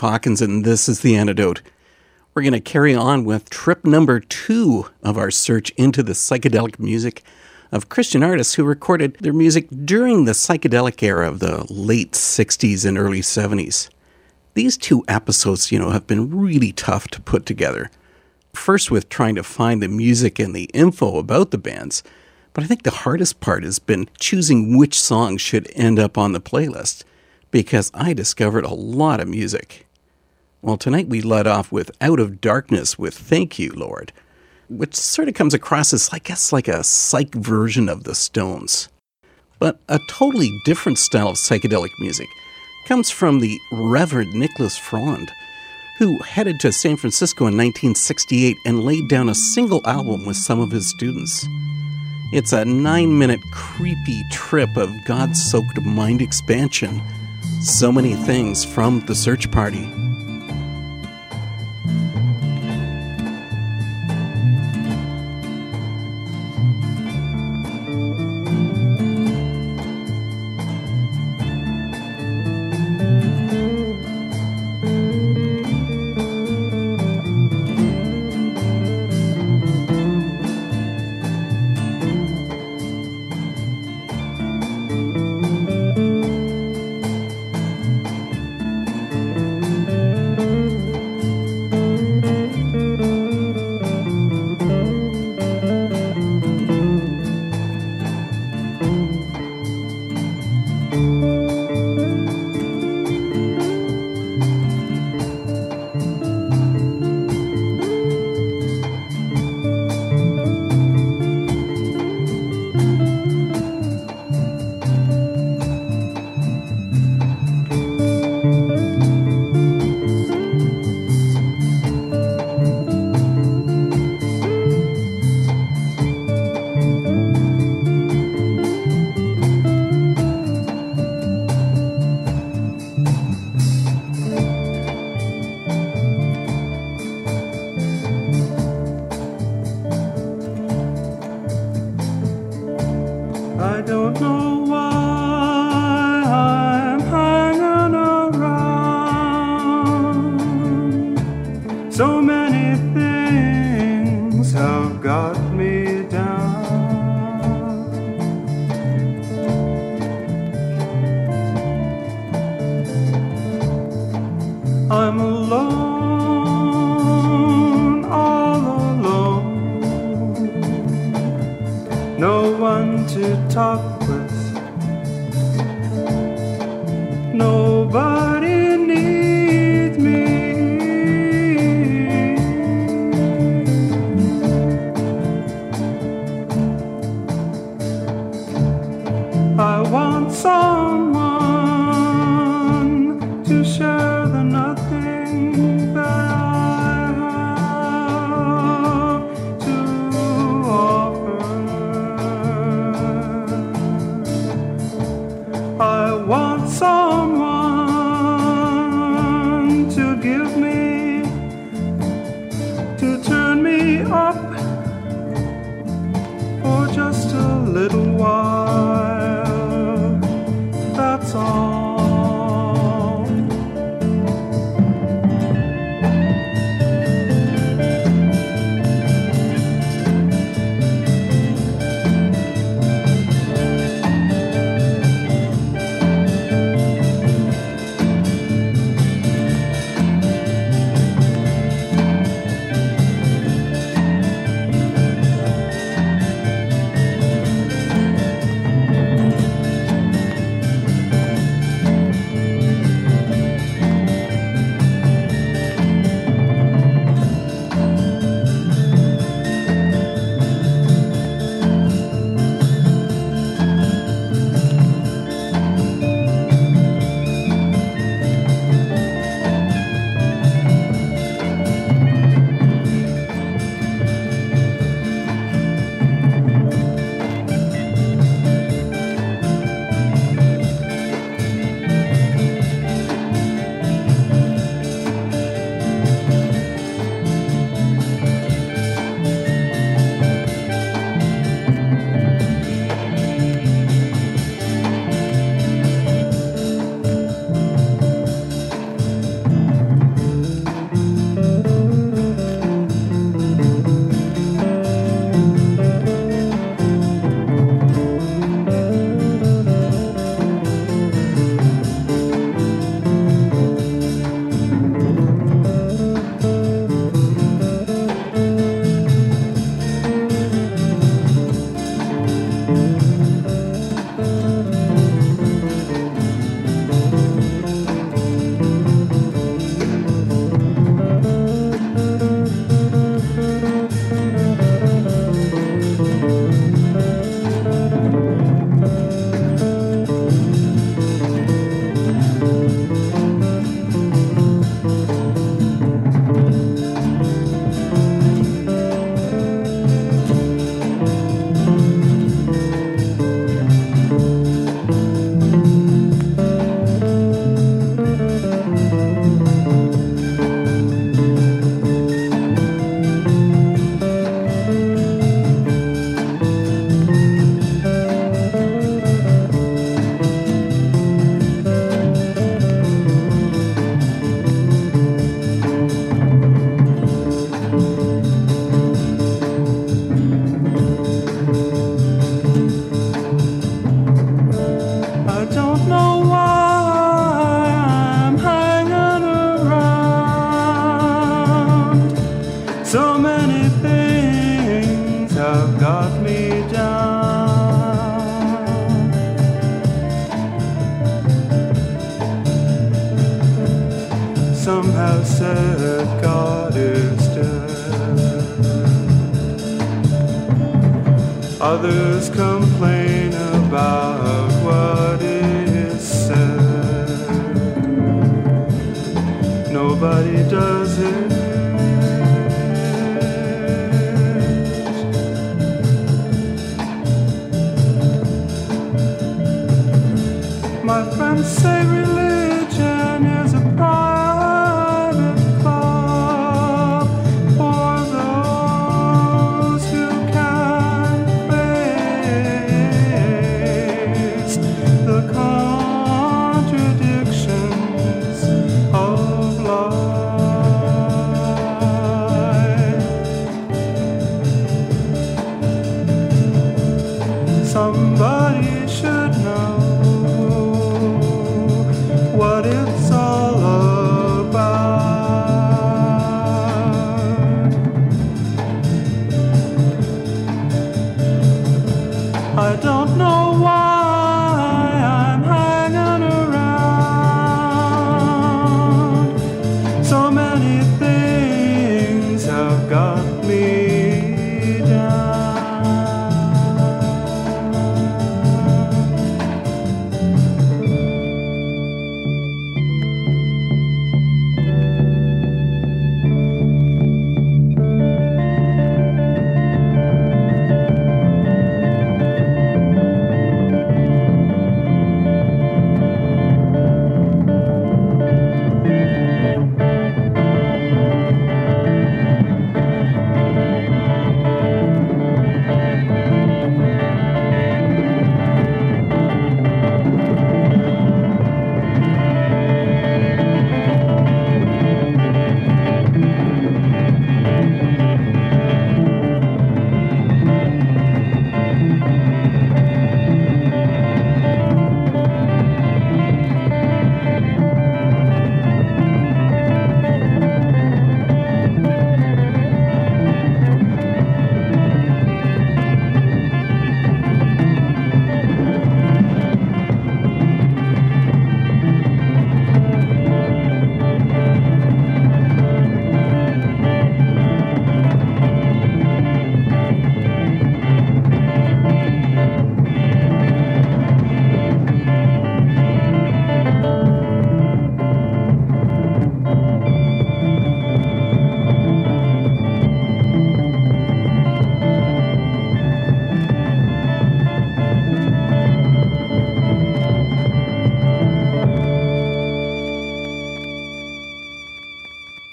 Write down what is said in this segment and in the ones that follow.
Hawkins, and this is The Antidote. We're going to carry on with trip number two of our search into the psychedelic music of Christian artists who recorded their music during the psychedelic era of the late 60s and early 70s. These two episodes, you know, have been really tough to put together. First, with trying to find the music and the info about the bands, but I think the hardest part has been choosing which songs should end up on the playlist because I discovered a lot of music. Well, tonight we led off with Out of Darkness with Thank You, Lord, which sort of comes across as, I guess, like a psych version of the Stones. But a totally different style of psychedelic music comes from the Reverend Nicholas Frond, who headed to San Francisco in 1968 and laid down a single album with some of his students. It's a nine minute creepy trip of God soaked mind expansion so many things from the search party.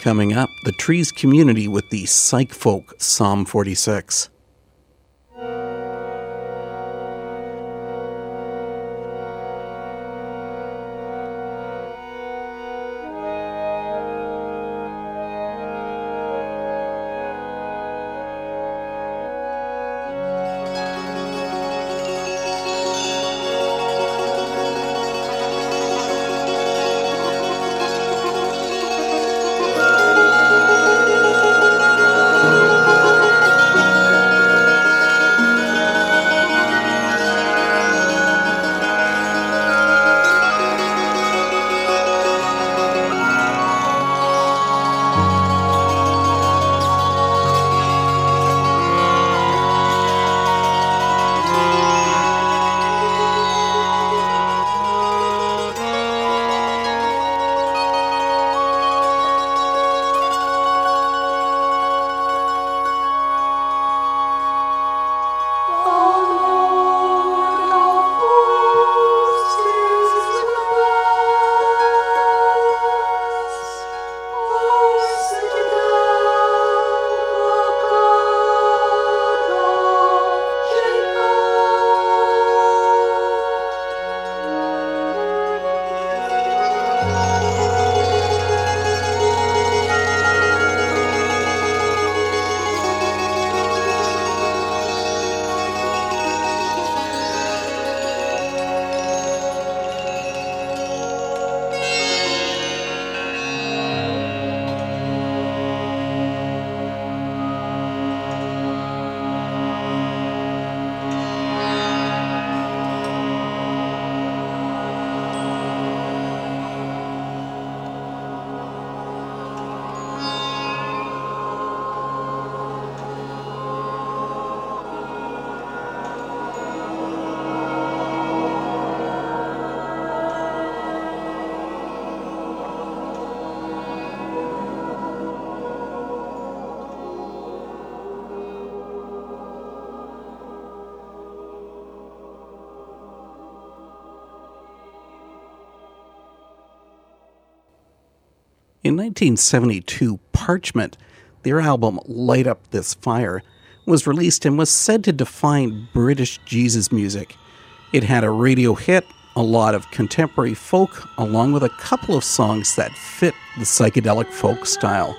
Coming up, the Trees community with the Psych Folk Psalm 46. In 1972, Parchment, their album Light Up This Fire, was released and was said to define British Jesus music. It had a radio hit, a lot of contemporary folk, along with a couple of songs that fit the psychedelic folk style.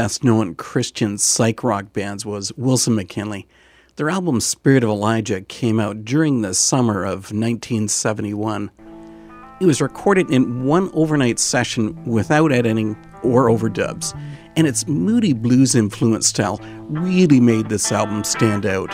best known Christian psych rock bands was Wilson McKinley. Their album Spirit of Elijah came out during the summer of 1971. It was recorded in one overnight session without editing or overdubs, and its moody blues influenced style really made this album stand out.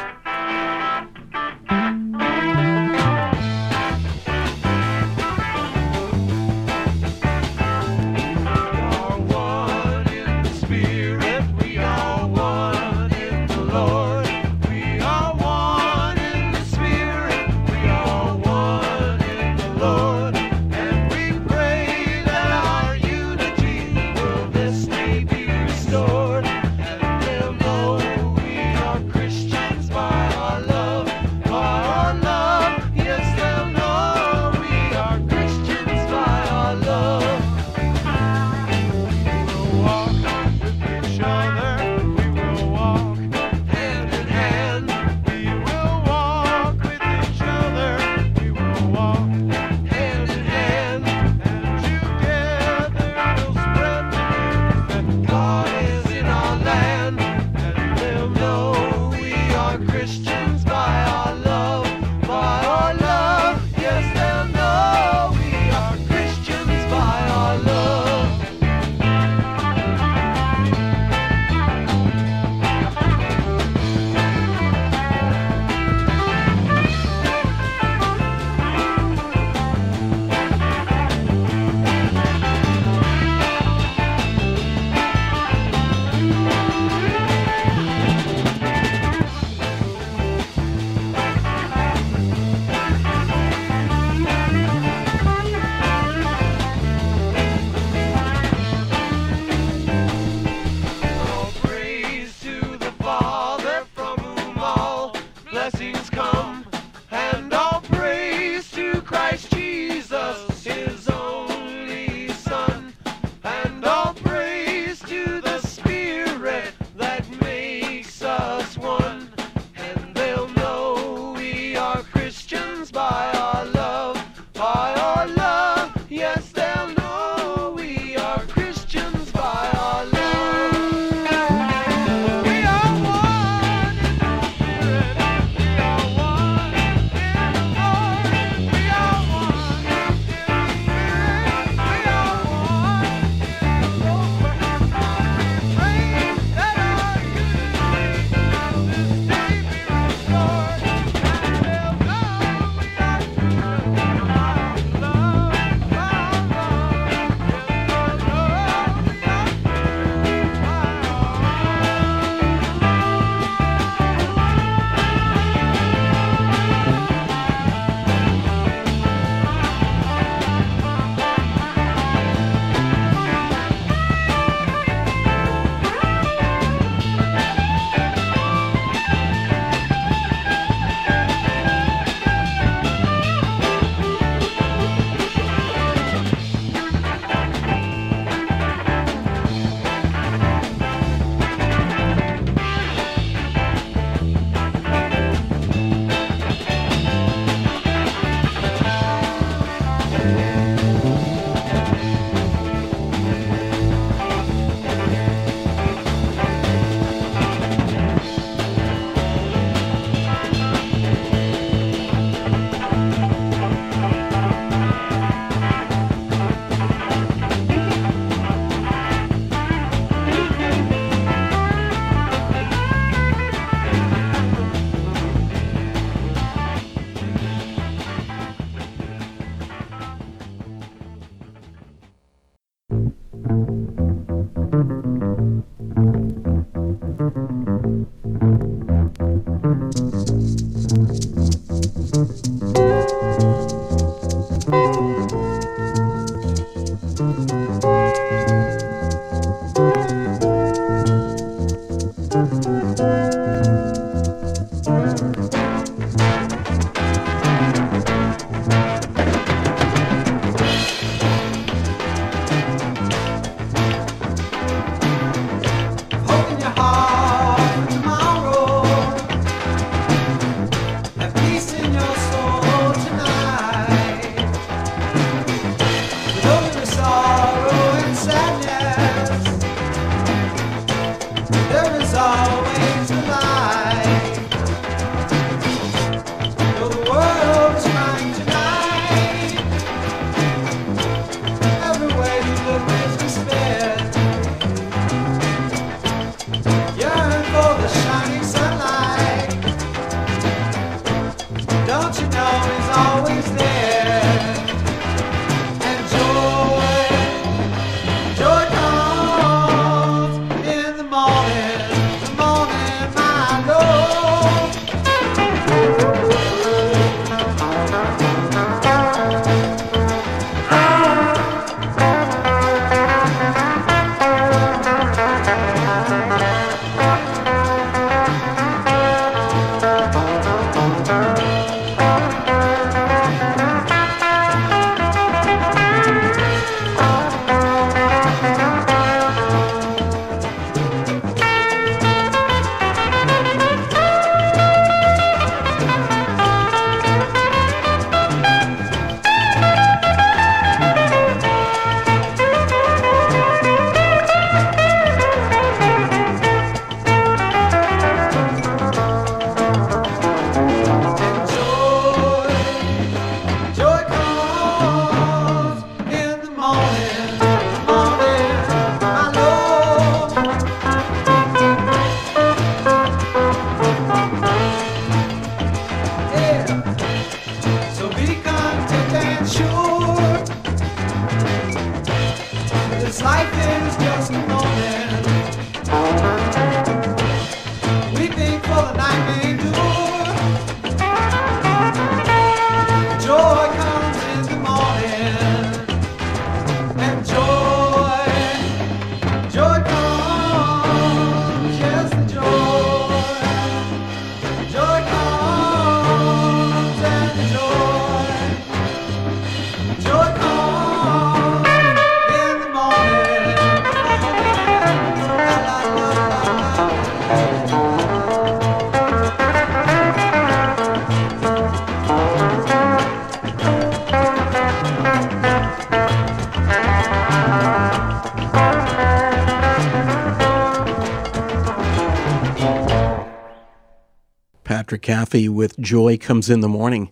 McAfee with Joy Comes in the Morning.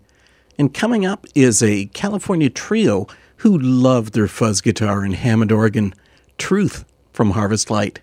And coming up is a California trio who love their fuzz guitar and Hammond organ, Truth from Harvest Light.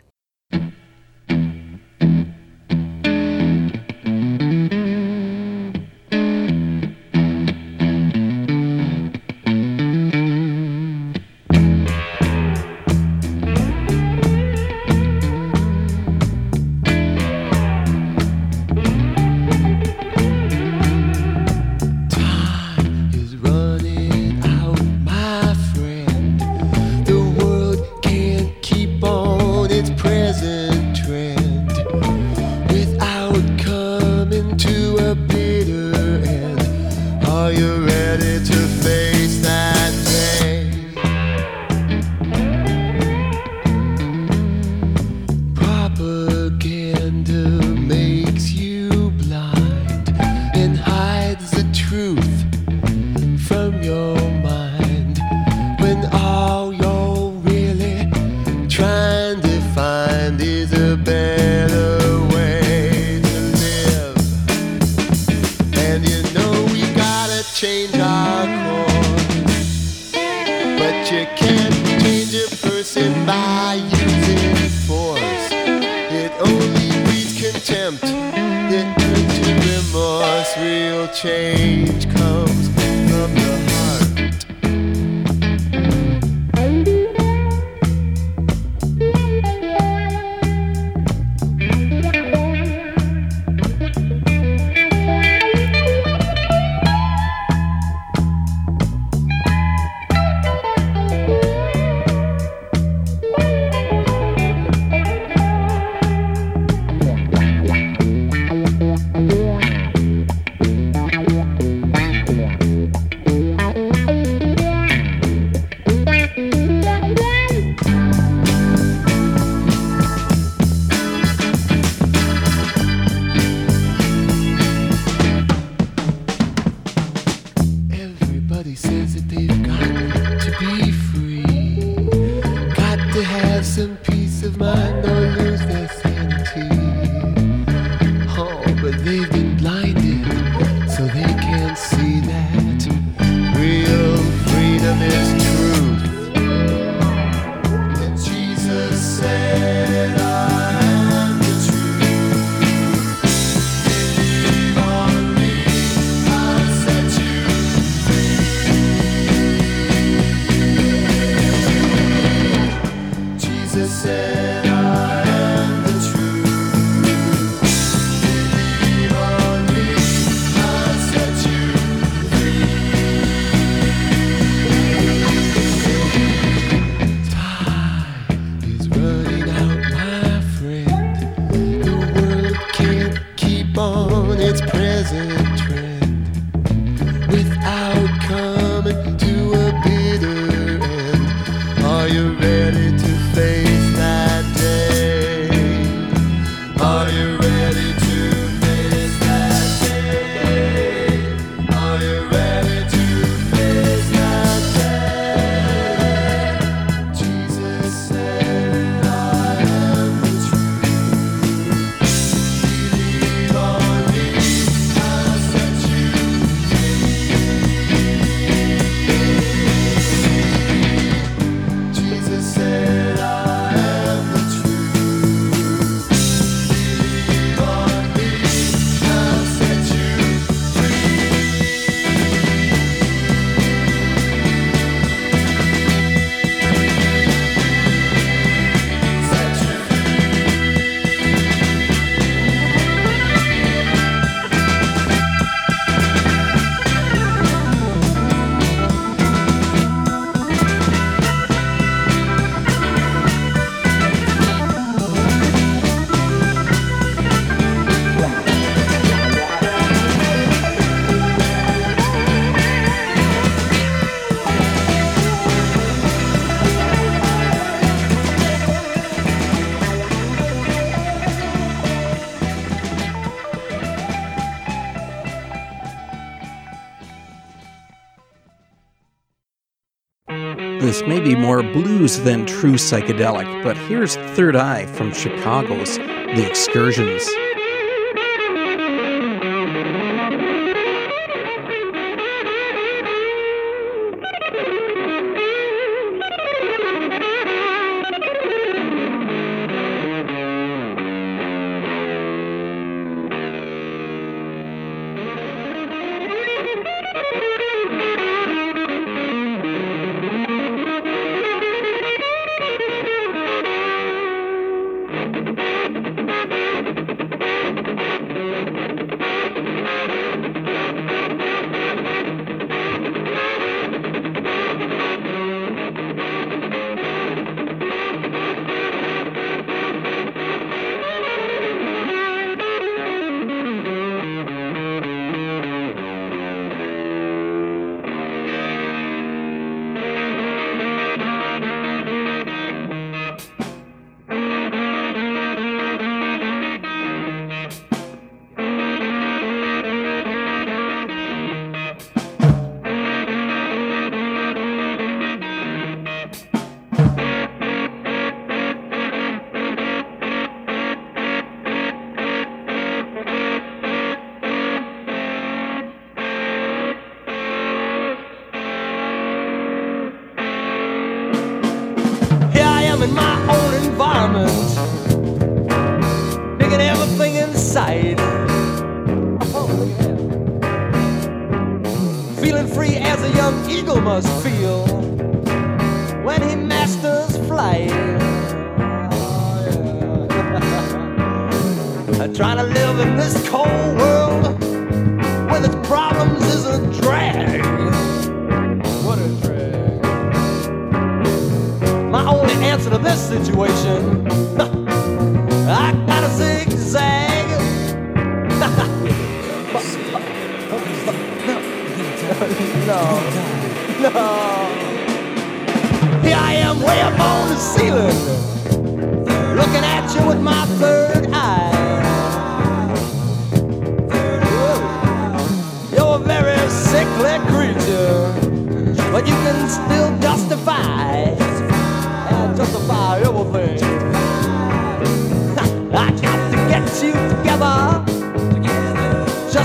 More blues than true psychedelic, but here's Third Eye from Chicago's The Excursions.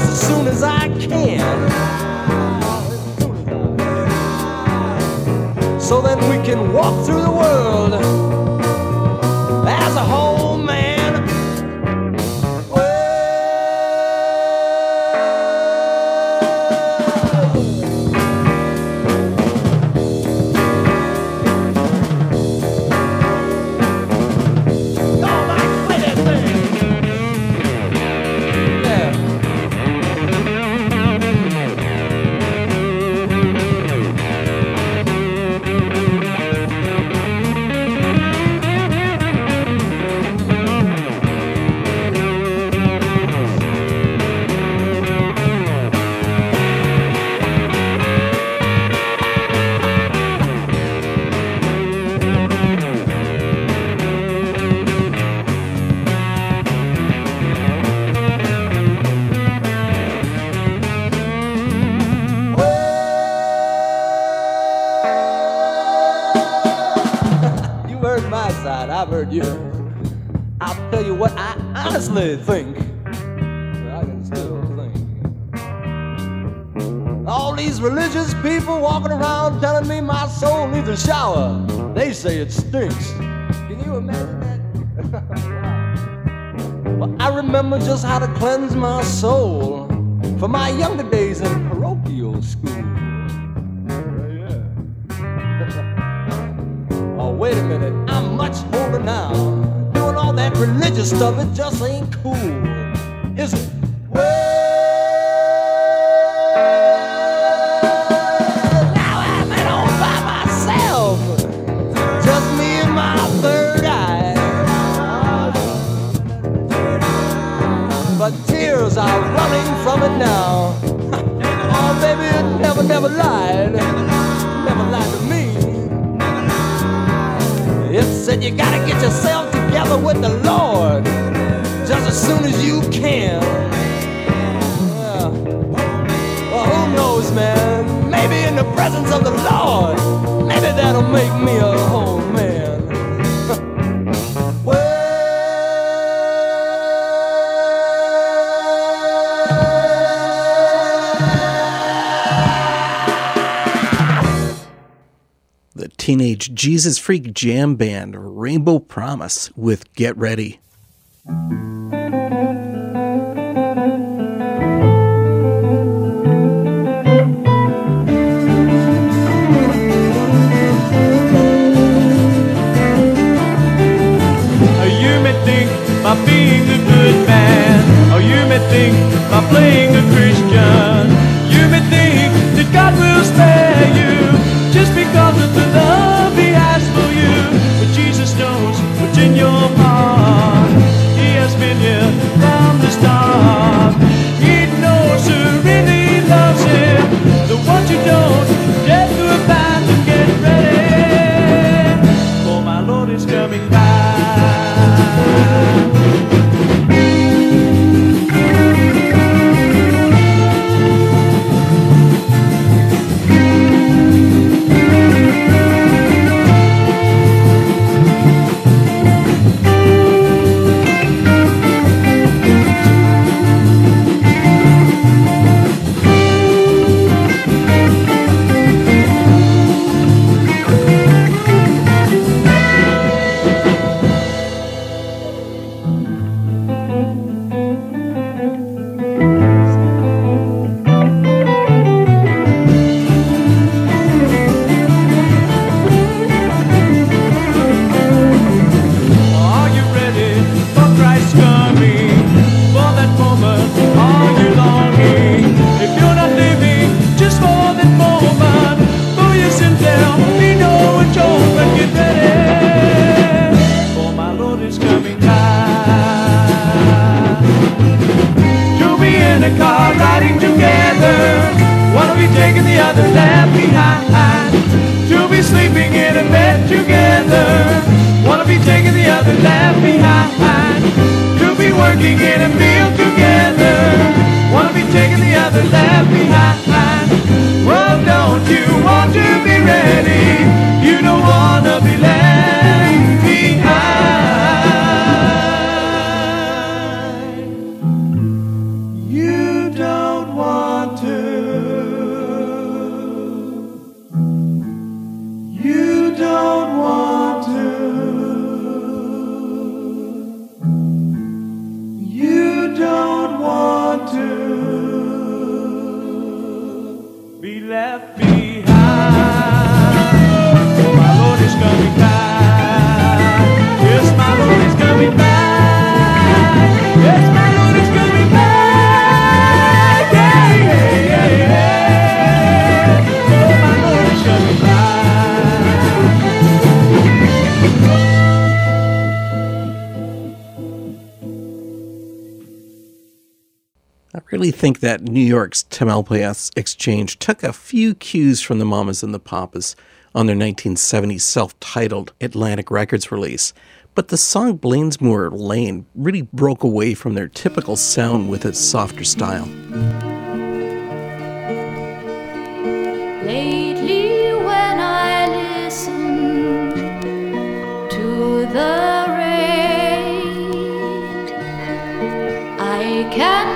As soon as I can. So then we can walk through the world think. I can still think. All these religious people walking around telling me my soul needs a shower. They say it stinks. Can you imagine that? well, I remember just how to cleanse my soul For my younger from it now. oh, baby, it never, never lied. Never lied to me. It said you gotta get yourself together with the Lord just as soon as you can. Well, who knows, man? Maybe in the presence of the Lord, maybe that'll make me a whole man. Teenage Jesus Freak Jam Band Rainbow Promise with Get Ready. You may think by being a good man. Or you may think by playing a Christian. You may think that God will spare you. really think that New York's Tamalpais Exchange took a few cues from the Mamas and the Papas on their 1970 self titled Atlantic Records release. But the song Blainsmoor Lane really broke away from their typical sound with its softer style. Lately, when I listen to the rain, I can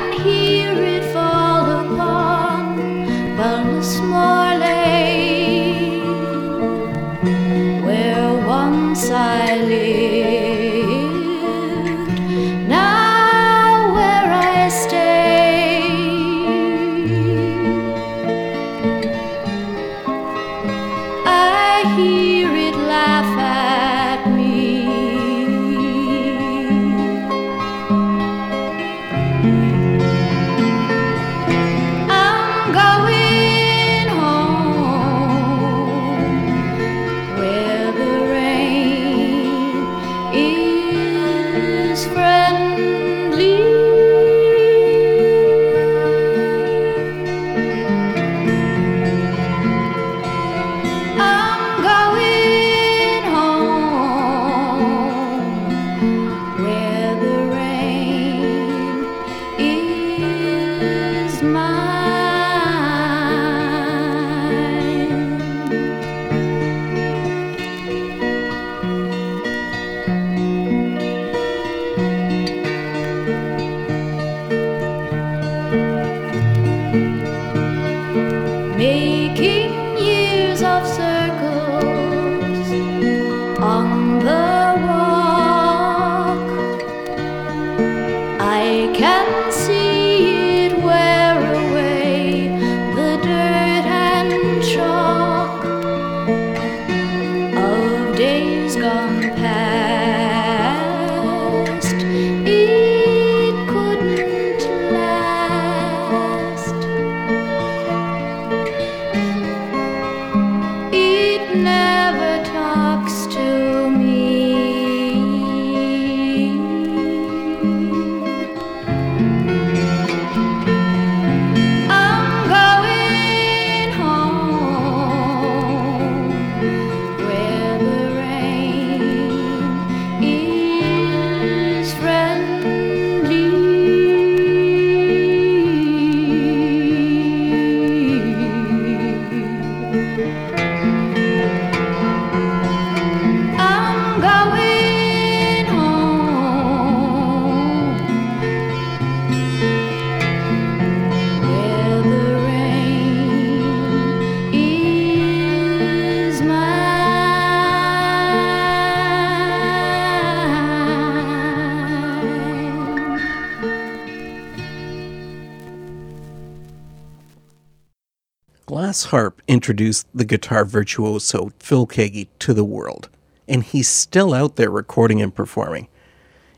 harp introduced the guitar virtuoso Phil Keaggy to the world, and he's still out there recording and performing.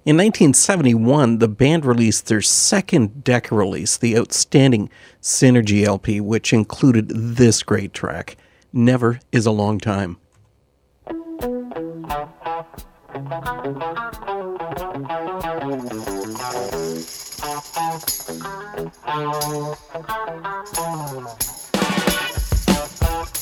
In 1971, the band released their second Decca release, the outstanding Synergy LP, which included this great track, Never is a Long Time. Tell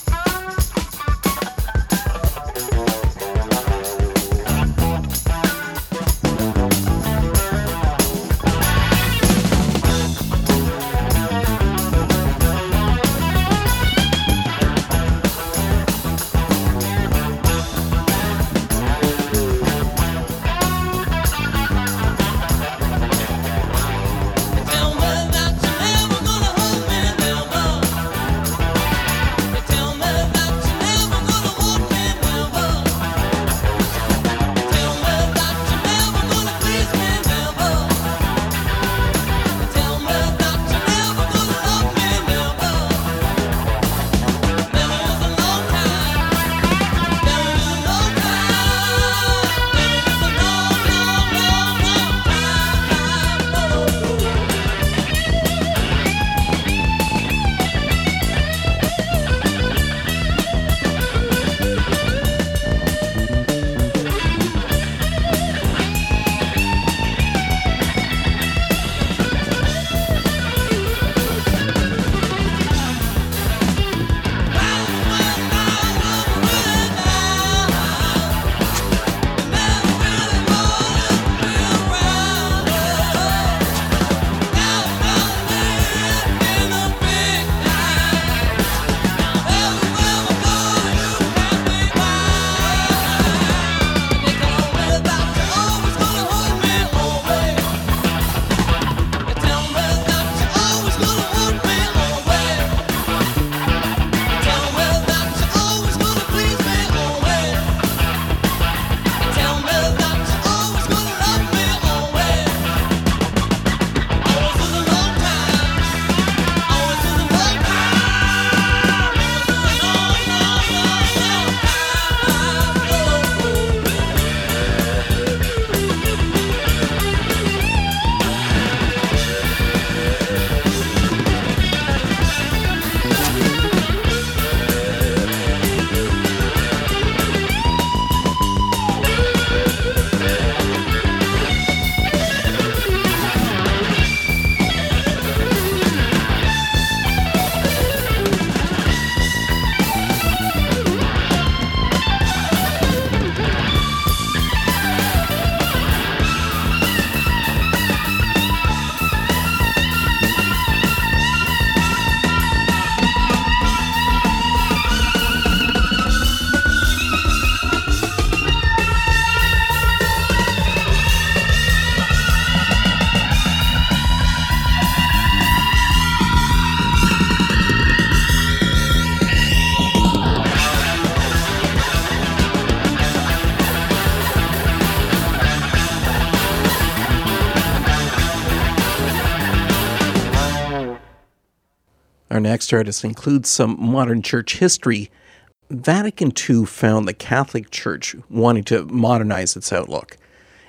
Next artist includes some modern church history. Vatican II found the Catholic Church wanting to modernize its outlook.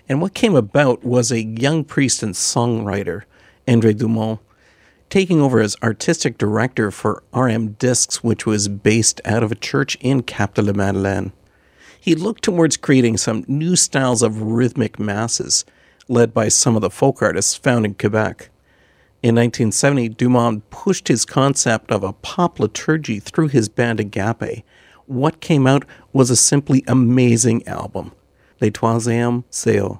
And what came about was a young priest and songwriter, Andre Dumont, taking over as artistic director for RM Discs, which was based out of a church in Cap de la Madeleine. He looked towards creating some new styles of rhythmic masses, led by some of the folk artists found in Quebec. In 1970, Dumont pushed his concept of a pop liturgy through his band Agape. What came out was a simply amazing album. Les Troisième Seo.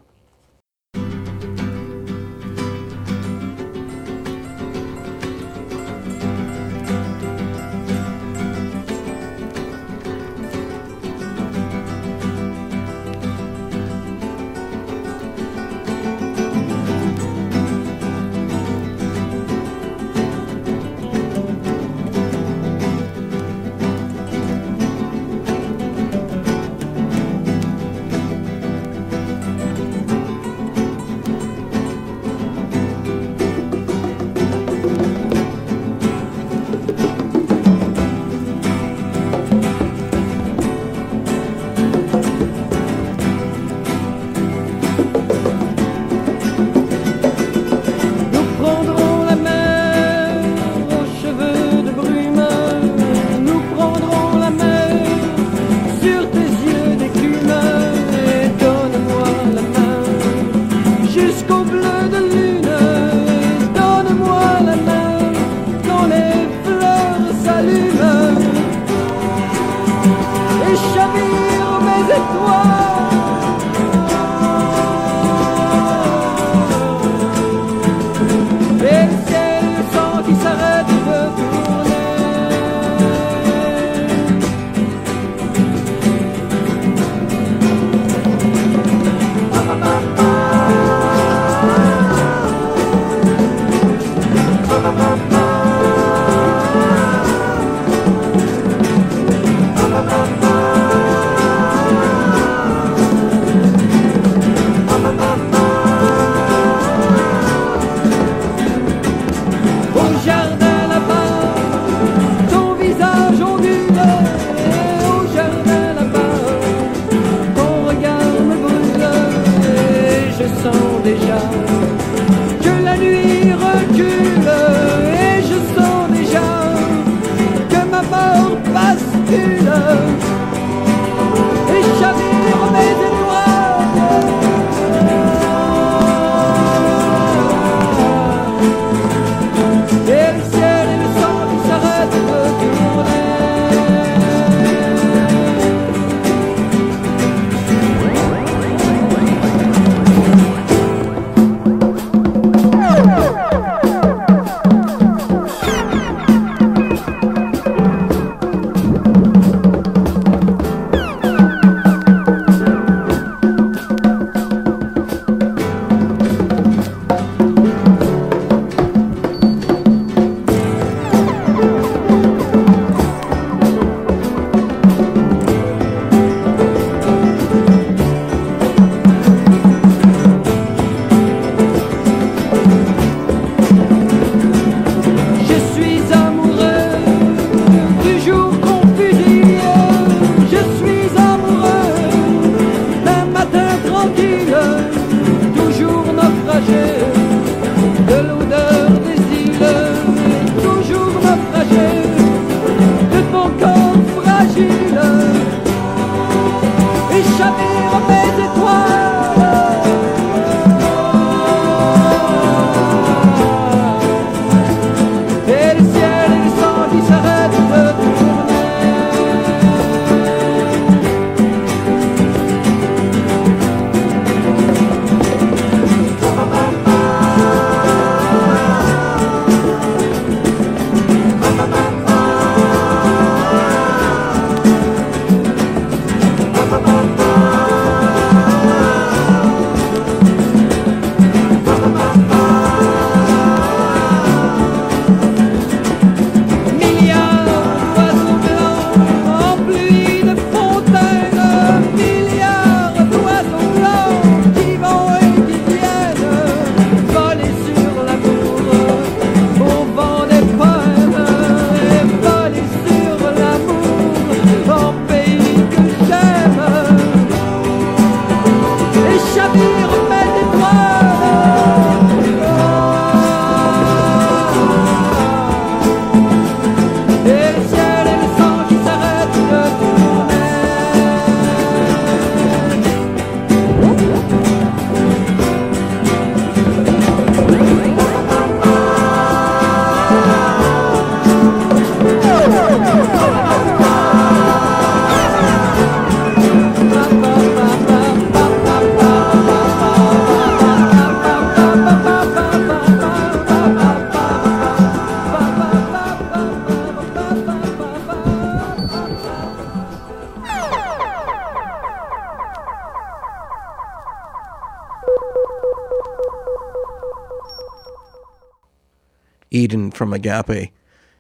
From Agape.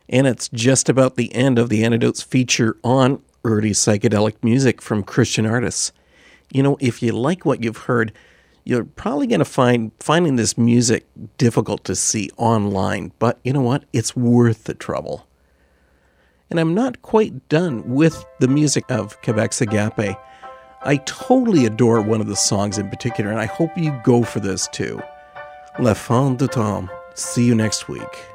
And it's just about the end of the Antidotes feature on early psychedelic music from Christian artists. You know, if you like what you've heard, you're probably going to find finding this music difficult to see online, but you know what? It's worth the trouble. And I'm not quite done with the music of Quebec's Agape. I totally adore one of the songs in particular, and I hope you go for this too. La fin de temps. See you next week.